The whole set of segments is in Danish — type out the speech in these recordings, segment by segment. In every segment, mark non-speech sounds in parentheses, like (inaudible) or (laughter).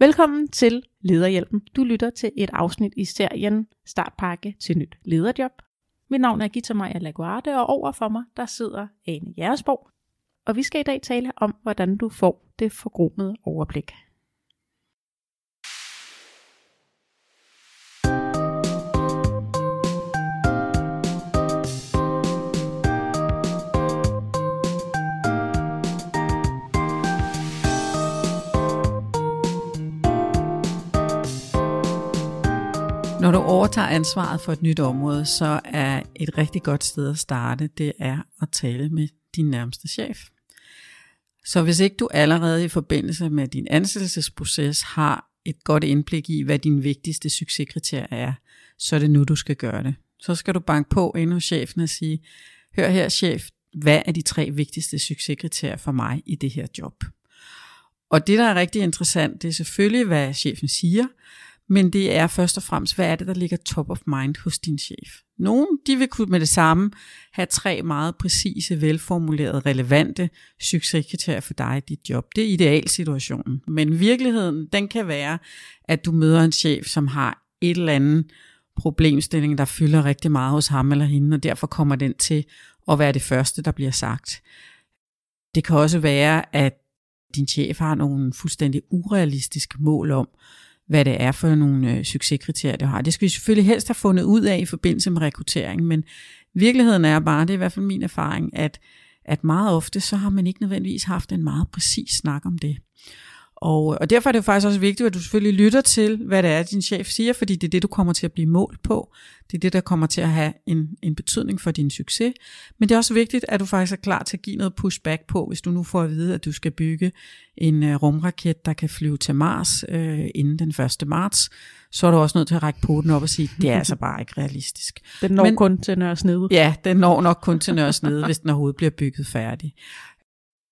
Velkommen til Lederhjælpen. Du lytter til et afsnit i serien Startpakke til nyt lederjob. Mit navn er Gita Maja Laguarde, og over for mig der sidder Ane Jægersborg. Og vi skal i dag tale om, hvordan du får det forgrumede overblik. Når du overtager ansvaret for et nyt område, så er et rigtig godt sted at starte, det er at tale med din nærmeste chef. Så hvis ikke du allerede i forbindelse med din ansættelsesproces har et godt indblik i, hvad din vigtigste succeskriterier er, så er det nu, du skal gøre det. Så skal du banke på ind hos chefen og sige, hør her chef, hvad er de tre vigtigste succeskriterier for mig i det her job? Og det, der er rigtig interessant, det er selvfølgelig, hvad chefen siger, men det er først og fremmest, hvad er det, der ligger top of mind hos din chef? Nogle, de vil kunne med det samme have tre meget præcise, velformulerede, relevante succeskriterier for dig i dit job. Det er idealsituationen. Men virkeligheden, den kan være, at du møder en chef, som har et eller andet problemstilling, der fylder rigtig meget hos ham eller hende, og derfor kommer den til at være det første, der bliver sagt. Det kan også være, at din chef har nogle fuldstændig urealistiske mål om, hvad det er for nogle øh, succeskriterier, det har. Det skal vi selvfølgelig helst have fundet ud af i forbindelse med rekruttering, men virkeligheden er bare, det er i hvert fald min erfaring, at, at meget ofte, så har man ikke nødvendigvis haft en meget præcis snak om det. Og, og derfor er det jo faktisk også vigtigt, at du selvfølgelig lytter til, hvad det er, din chef siger, fordi det er det, du kommer til at blive målt på. Det er det, der kommer til at have en, en betydning for din succes. Men det er også vigtigt, at du faktisk er klar til at give noget pushback på, hvis du nu får at vide, at du skal bygge en uh, rumraket, der kan flyve til Mars uh, inden den 1. marts. Så er du også nødt til at række på den op og sige, det er altså (laughs) bare ikke realistisk. Den når Men, kun til Nørresnede. Ja, den når nok kun til Nørresnede, hvis den overhovedet bliver bygget færdig.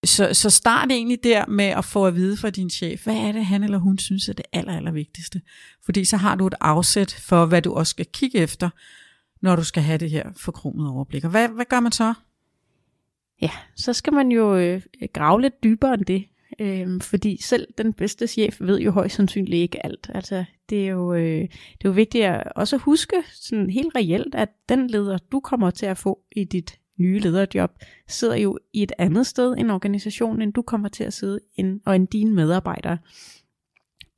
Så, så start egentlig der med at få at vide fra din chef, hvad er det, han eller hun synes er det aller, aller vigtigste. Fordi så har du et afsæt for, hvad du også skal kigge efter, når du skal have det her forkromede overblik. Og hvad, hvad gør man så? Ja, så skal man jo øh, grave lidt dybere end det. Øh, fordi selv den bedste chef ved jo højst sandsynligt ikke alt. Altså, det er jo, øh, det er jo vigtigt at også huske sådan helt reelt, at den leder, du kommer til at få i dit nye lederjob, sidder jo i et andet sted end en organisation, end du kommer til at sidde ind, og end dine medarbejdere.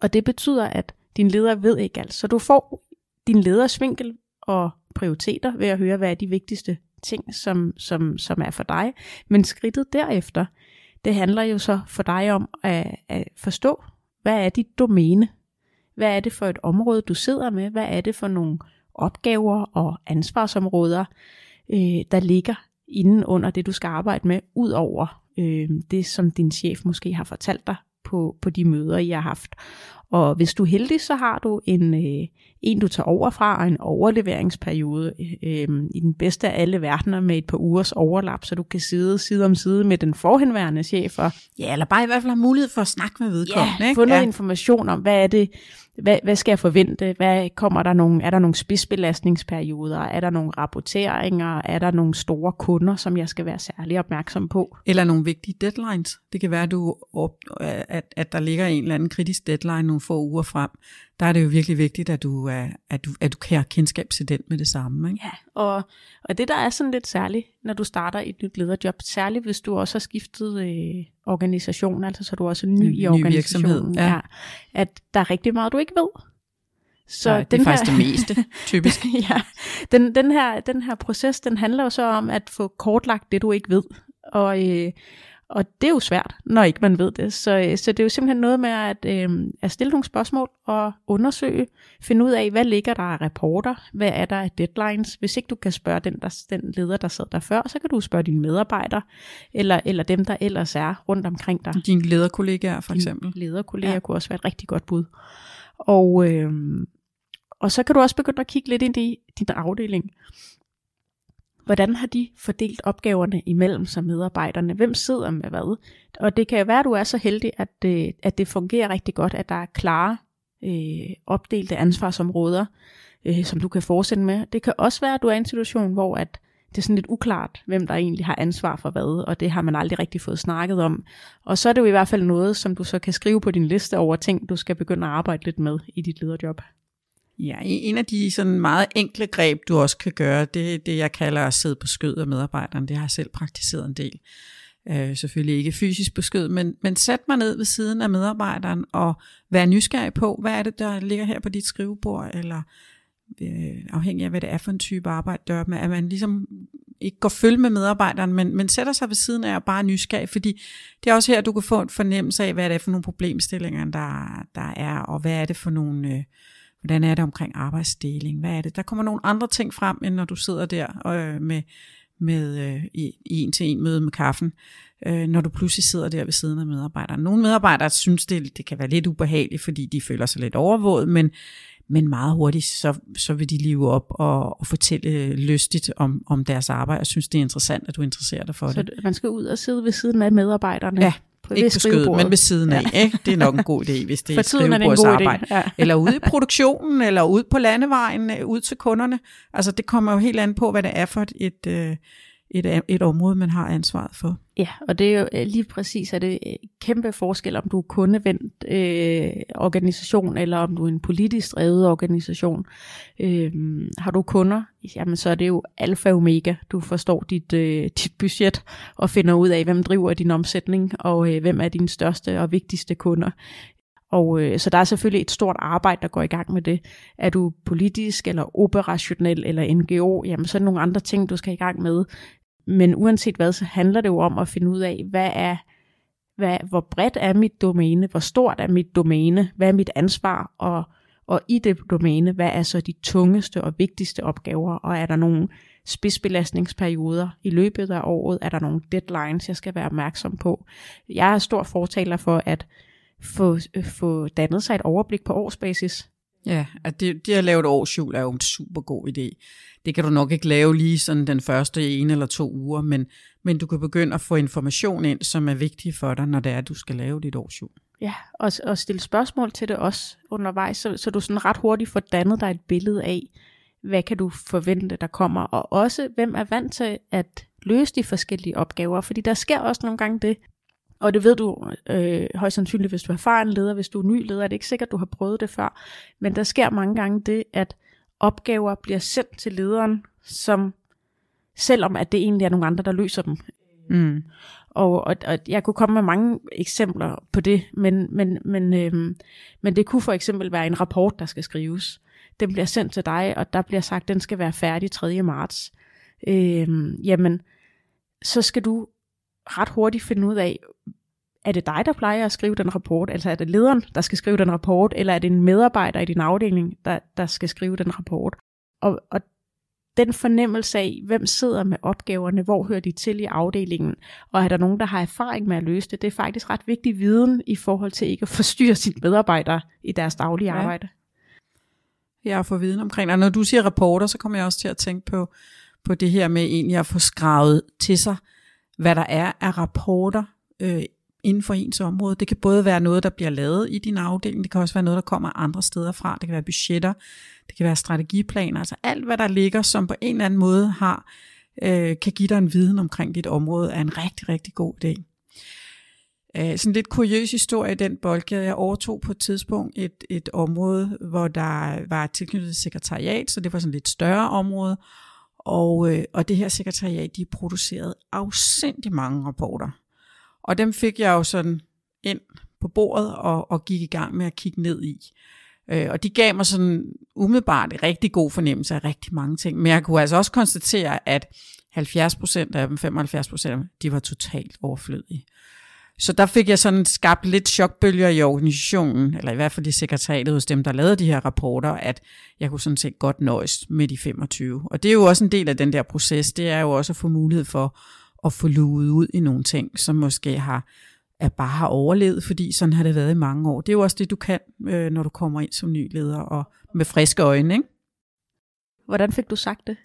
Og det betyder, at din leder ved ikke alt. Så du får din leders vinkel og prioriteter ved at høre, hvad er de vigtigste ting, som, som, som er for dig. Men skridtet derefter, det handler jo så for dig om at, at forstå, hvad er dit domæne? Hvad er det for et område, du sidder med? Hvad er det for nogle opgaver og ansvarsområder, øh, der ligger inden under det, du skal arbejde med, ud over øh, det, som din chef måske har fortalt dig på, på de møder, I har haft. Og hvis du er heldig, så har du en, øh, en du tager over fra, og en overleveringsperiode øh, i den bedste af alle verdener med et par ugers overlap, så du kan sidde side om side med den forhenværende chef. Og, ja, eller bare i hvert fald have mulighed for at snakke med vedkommende. Ja, få noget ja. information om, hvad er det, hvad, hvad skal jeg forvente? Hvad kommer der nogle, er der nogle spidsbelastningsperioder? Er der nogle rapporteringer? Er der nogle store kunder, som jeg skal være særlig opmærksom på? Eller nogle vigtige deadlines. Det kan være, at, du, at, at der ligger en eller anden kritisk deadline nogle få uger frem der er det jo virkelig vigtigt, at du, at du, at du kan have kendskab til den med det samme. Ikke? Ja, og, og det der er sådan lidt særligt, når du starter et nyt lederjob, særligt hvis du også har skiftet øh, organisation, altså så er du også ny, ny i organisationen, ja. ja, at der er rigtig meget, du ikke ved. Så Nej, det er faktisk her, det (laughs) meste, typisk. (laughs) ja, den, den, her, den her proces, den handler jo så om at få kortlagt det, du ikke ved. Og, øh, og det er jo svært, når ikke man ved det. Så, øh, så det er jo simpelthen noget med at, øh, at stille nogle spørgsmål og undersøge, finde ud af, hvad ligger der af rapporter, hvad er der af deadlines. Hvis ikke du kan spørge den, der, den leder, der sad der før, så kan du spørge dine medarbejdere, eller, eller dem, der ellers er rundt omkring dig. Dine lederkollegaer for eksempel. Dine lederkollegaer ja. kunne også være et rigtig godt bud. Og, øh, og så kan du også begynde at kigge lidt ind i din afdeling. Hvordan har de fordelt opgaverne imellem sig medarbejderne? Hvem sidder med hvad? Og det kan jo være, at du er så heldig, at, det, at det fungerer rigtig godt, at der er klare øh, opdelte ansvarsområder, øh, som du kan fortsætte med. Det kan også være, at du er i en situation, hvor at det er sådan lidt uklart, hvem der egentlig har ansvar for hvad, og det har man aldrig rigtig fået snakket om. Og så er det jo i hvert fald noget, som du så kan skrive på din liste over ting, du skal begynde at arbejde lidt med i dit lederjob. Ja, en af de sådan meget enkle greb, du også kan gøre, det er det, jeg kalder at sidde på skød af medarbejderen. Det har jeg selv praktiseret en del. Øh, selvfølgelig ikke fysisk på skød, men, men sæt mig ned ved siden af medarbejderen og vær nysgerrig på, hvad er det, der ligger her på dit skrivebord, eller øh, afhængig af, hvad det er for en type arbejde, der med, at man ligesom ikke går følge med medarbejderen, men, men sætter sig ved siden af og bare er nysgerrig, fordi det er også her, du kan få en fornemmelse af, hvad det er for nogle problemstillinger, der, der er, og hvad er det for nogle, øh, hvordan er det omkring arbejdsdeling, hvad er det? Der kommer nogle andre ting frem, end når du sidder der øh, med, med øh, i, i en til en møde med kaffen, øh, når du pludselig sidder der ved siden af medarbejderen. Nogle medarbejdere synes, det, det kan være lidt ubehageligt, fordi de føler sig lidt overvåget, men, men meget hurtigt, så, så vil de live op og, og fortælle lystigt om, om deres arbejde. Jeg synes, det er interessant, at du interesserer dig for så det. Så man skal ud og sidde ved siden af medarbejderne? Ja, på ikke på skødet, men ved siden af. Ja. Ikke? Det er nok en god idé, hvis det er skrivebordsarbejde. Ja. eller ude i produktionen, eller ude på landevejen, øh, ud til kunderne. Altså det kommer jo helt an på, hvad det er for et, et, øh, et, et område, man har ansvaret for. Ja, og det er jo øh, lige præcis, at det øh, kæmpe forskel, om du er kundevendt øh, organisation, eller om du er en politisk drevet organisation. Øh, har du kunder, jamen så er det jo alfa og omega. Du forstår dit, øh, dit budget, og finder ud af, hvem driver din omsætning, og øh, hvem er dine største og vigtigste kunder. Og øh, så der er selvfølgelig et stort arbejde, der går i gang med det. Er du politisk eller operationel eller NGO, jamen så er der nogle andre ting, du skal i gang med. Men uanset hvad, så handler det jo om at finde ud af, hvad er, hvad, hvor bredt er mit domæne, hvor stort er mit domæne, hvad er mit ansvar, og, og i det domæne, hvad er så de tungeste og vigtigste opgaver, og er der nogle spidsbelastningsperioder i løbet af året, er der nogle deadlines, jeg skal være opmærksom på. Jeg er stor fortaler for at få, få dannet sig et overblik på årsbasis. Ja, at det, det at lave et årsjul er jo en super god idé. Det kan du nok ikke lave lige sådan den første ene eller to uger, men, men du kan begynde at få information ind, som er vigtig for dig, når det er, at du skal lave dit årsjul. Ja, og, og stille spørgsmål til det også undervejs, så, så du sådan ret hurtigt får dannet dig et billede af, hvad kan du forvente, der kommer, og også hvem er vant til at løse de forskellige opgaver, fordi der sker også nogle gange det, og det ved du øh, højst sandsynligt, hvis du er erfaren leder, hvis du er ny leder, er det ikke sikkert, du har prøvet det før. Men der sker mange gange det, at opgaver bliver sendt til lederen, som selvom at det egentlig er nogle andre, der løser dem. Mm. Og, og, og jeg kunne komme med mange eksempler på det, men, men, men, øhm, men det kunne for eksempel være en rapport, der skal skrives. Den bliver sendt til dig, og der bliver sagt, at den skal være færdig 3. marts. Øhm, jamen, så skal du ret hurtigt finde ud af, er det dig, der plejer at skrive den rapport? Altså er det lederen, der skal skrive den rapport? Eller er det en medarbejder i din afdeling, der, der skal skrive den rapport? Og, og den fornemmelse af, hvem sidder med opgaverne, hvor hører de til i afdelingen, og er der nogen, der har erfaring med at løse det, det er faktisk ret vigtig viden i forhold til ikke at forstyrre sine medarbejdere i deres daglige ja. arbejde. Ja, at få viden omkring Og når du siger rapporter, så kommer jeg også til at tænke på, på det her med egentlig at få skravet til sig, hvad der er af rapporter øh, inden for ens område. Det kan både være noget, der bliver lavet i din afdeling, det kan også være noget, der kommer andre steder fra. Det kan være budgetter, det kan være strategiplaner, altså alt, hvad der ligger, som på en eller anden måde har, øh, kan give dig en viden omkring dit område, er en rigtig, rigtig god idé. Øh, sådan lidt kuriøs historie i den boldgade. Jeg overtog på et tidspunkt et, et område, hvor der var tilknyttet sekretariat, så det var sådan et lidt større område, og, øh, og det her sekretariat, de producerede afsindig mange rapporter. Og dem fik jeg jo sådan ind på bordet og, og gik i gang med at kigge ned i. Øh, og de gav mig sådan umiddelbart en rigtig god fornemmelse af rigtig mange ting. Men jeg kunne altså også konstatere, at 70% af dem, 75% af dem, de var totalt overflødige. Så der fik jeg sådan skabt lidt chokbølger i organisationen, eller i hvert fald i sekretariatet hos dem, der lavede de her rapporter, at jeg kunne sådan set godt nøjes med de 25. Og det er jo også en del af den der proces, det er jo også at få mulighed for at få luet ud i nogle ting, som måske har at bare har overlevet, fordi sådan har det været i mange år. Det er jo også det, du kan, øh, når du kommer ind som ny leder og med friske øjne. Ikke? Hvordan fik du sagt det?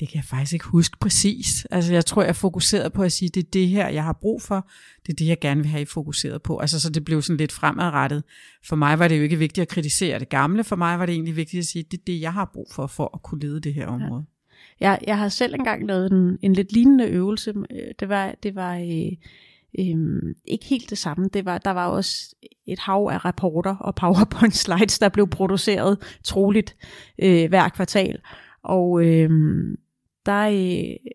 Det kan jeg faktisk ikke huske præcis. Altså jeg tror, jeg fokuserede på at sige, det er det her, jeg har brug for. Det er det, jeg gerne vil have I fokuseret på. Altså så det blev sådan lidt fremadrettet. For mig var det jo ikke vigtigt at kritisere det gamle. For mig var det egentlig vigtigt at sige, det er det, jeg har brug for, for at kunne lede det her område. Jeg, jeg har selv engang lavet en, en lidt lignende øvelse. Øh, det var, det var øh, øh, ikke helt det samme. Det var, der var også et hav af rapporter og (laughs) PowerPoint slides, der blev produceret troligt øh, hver kvartal. Og øh, der, øh,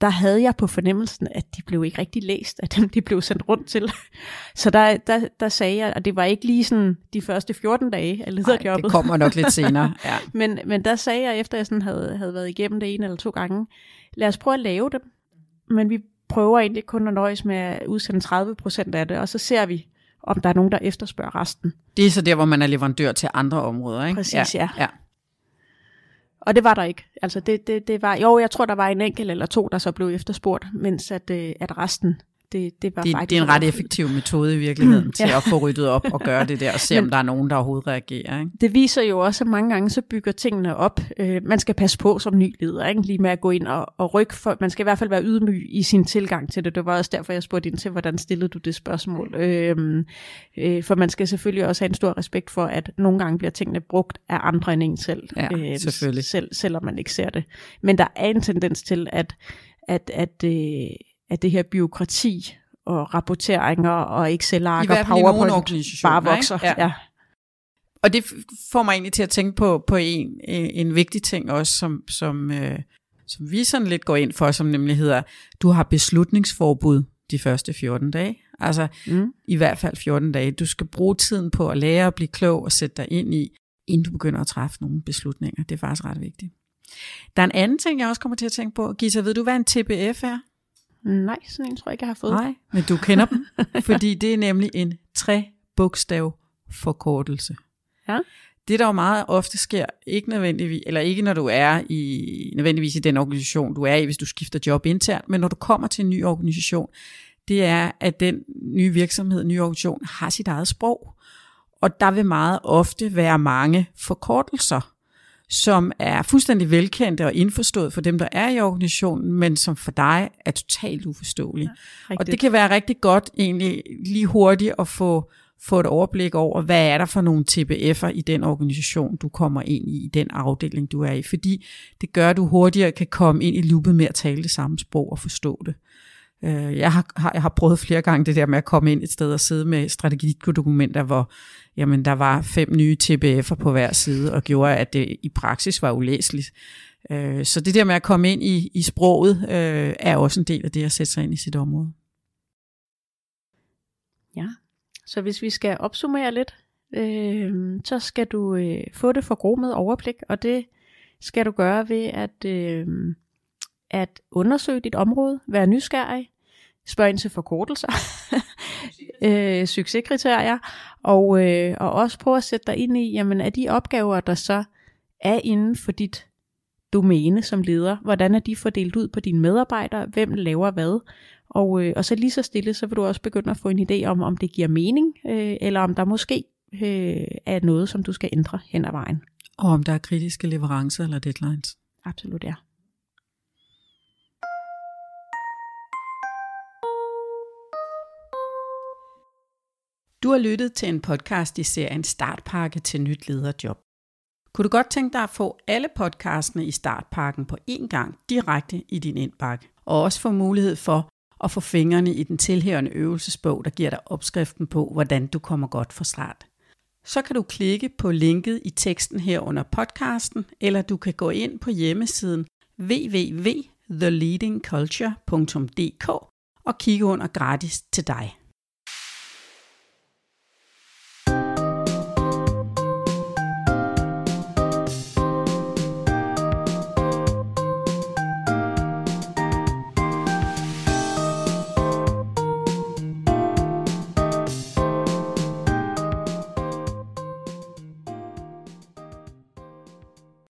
der havde jeg på fornemmelsen, at de blev ikke rigtig læst af dem, de blev sendt rundt til. (laughs) Så der, der, der sagde jeg, og det var ikke lige sådan de første 14 dage af lederjobbet. det kommer nok lidt (laughs) senere. Ja. men, men der sagde jeg, efter jeg sådan havde, havde været igennem det en eller to gange, lad os prøve at lave dem, men vi prøver egentlig kun at nøjes med at udsende 30 procent af det, og så ser vi, om der er nogen, der efterspørger resten. Det er så der, hvor man er leverandør til andre områder, ikke? Præcis, ja. ja. Og det var der ikke. Altså det, det, det var, jo, jeg tror, der var en enkelt eller to, der så blev efterspurgt, mens at, øh, at resten det, det var det, faktisk... Det er en ret effektiv metode i virkeligheden til ja. at få ryddet op og gøre det der, og se Men, om der er nogen, der overhovedet reagerer. Ikke? Det viser jo også, at mange gange så bygger tingene op. Øh, man skal passe på som ny leder, ikke? lige med at gå ind og, og rykke. For, man skal i hvert fald være ydmyg i sin tilgang til det. Det var også derfor, jeg spurgte ind til, hvordan stillede du det spørgsmål. Øh, øh, for man skal selvfølgelig også have en stor respekt for, at nogle gange bliver tingene brugt af andre end en selv. Ja, øh, selvfølgelig. Selv, selvom man ikke ser det. Men der er en tendens til, at, at, at, øh, at det her byråkrati og rapporteringer og Excel-ark og PowerPoint bare vokser. Ja. ja. Og det får mig egentlig til at tænke på, på en, en vigtig ting også, som, som, øh, som vi sådan lidt går ind for, som nemlig hedder, du har beslutningsforbud de første 14 dage. Altså mm. i hvert fald 14 dage. Du skal bruge tiden på at lære at blive klog og sætte dig ind i, inden du begynder at træffe nogle beslutninger. Det er faktisk ret vigtigt. Der er en anden ting, jeg også kommer til at tænke på. Gita, ved du, hvad en TBF er? Nej, sådan en tror jeg ikke, jeg har fået. Nej, men du kender dem, (laughs) fordi det er nemlig en tre-bogstav forkortelse. Ja. Det der jo meget ofte sker, ikke nødvendigvis, eller ikke når du er i, nødvendigvis i den organisation, du er i, hvis du skifter job internt, men når du kommer til en ny organisation, det er, at den nye virksomhed, nye organisation, har sit eget sprog. Og der vil meget ofte være mange forkortelser som er fuldstændig velkendte og indforstået for dem, der er i organisationen, men som for dig er totalt uforståelige. Ja, og det kan være rigtig godt egentlig lige hurtigt at få, få et overblik over, hvad er der for nogle TBF'er i den organisation, du kommer ind i, i den afdeling, du er i. Fordi det gør, at du hurtigere kan komme ind i loopet med at tale det samme sprog og forstå det. Øh, jeg har, har, jeg har prøvet flere gange det der med at komme ind et sted og sidde med strategidokumenter, hvor jamen, der var fem nye TBF'er på hver side, og gjorde, at det i praksis var ulæseligt. Øh, så det der med at komme ind i, i sproget, øh, er også en del af det at sætte sig ind i sit område. Ja, så hvis vi skal opsummere lidt, øh, så skal du øh, få det for med overblik, og det skal du gøre ved at... Øh, at undersøge dit område, være nysgerrig, spørge ind til forkortelser, (laughs) øh, succeskriterier, og, øh, og også prøve at sætte dig ind i, jamen er de opgaver, der så er inden for dit domæne som leder, hvordan er de fordelt ud på dine medarbejdere, hvem laver hvad, og, øh, og så lige så stille, så vil du også begynde at få en idé om, om det giver mening, øh, eller om der måske øh, er noget, som du skal ændre hen ad vejen. Og om der er kritiske leverancer eller deadlines. Absolut, ja. Du har lyttet til en podcast i serien Startpakke til nyt lederjob. Kunne du godt tænke dig at få alle podcastene i Startpakken på én gang direkte i din indbakke, og også få mulighed for at få fingrene i den tilhørende øvelsesbog, der giver dig opskriften på, hvordan du kommer godt fra start. Så kan du klikke på linket i teksten her under podcasten, eller du kan gå ind på hjemmesiden www.theleadingculture.dk og kigge under gratis til dig.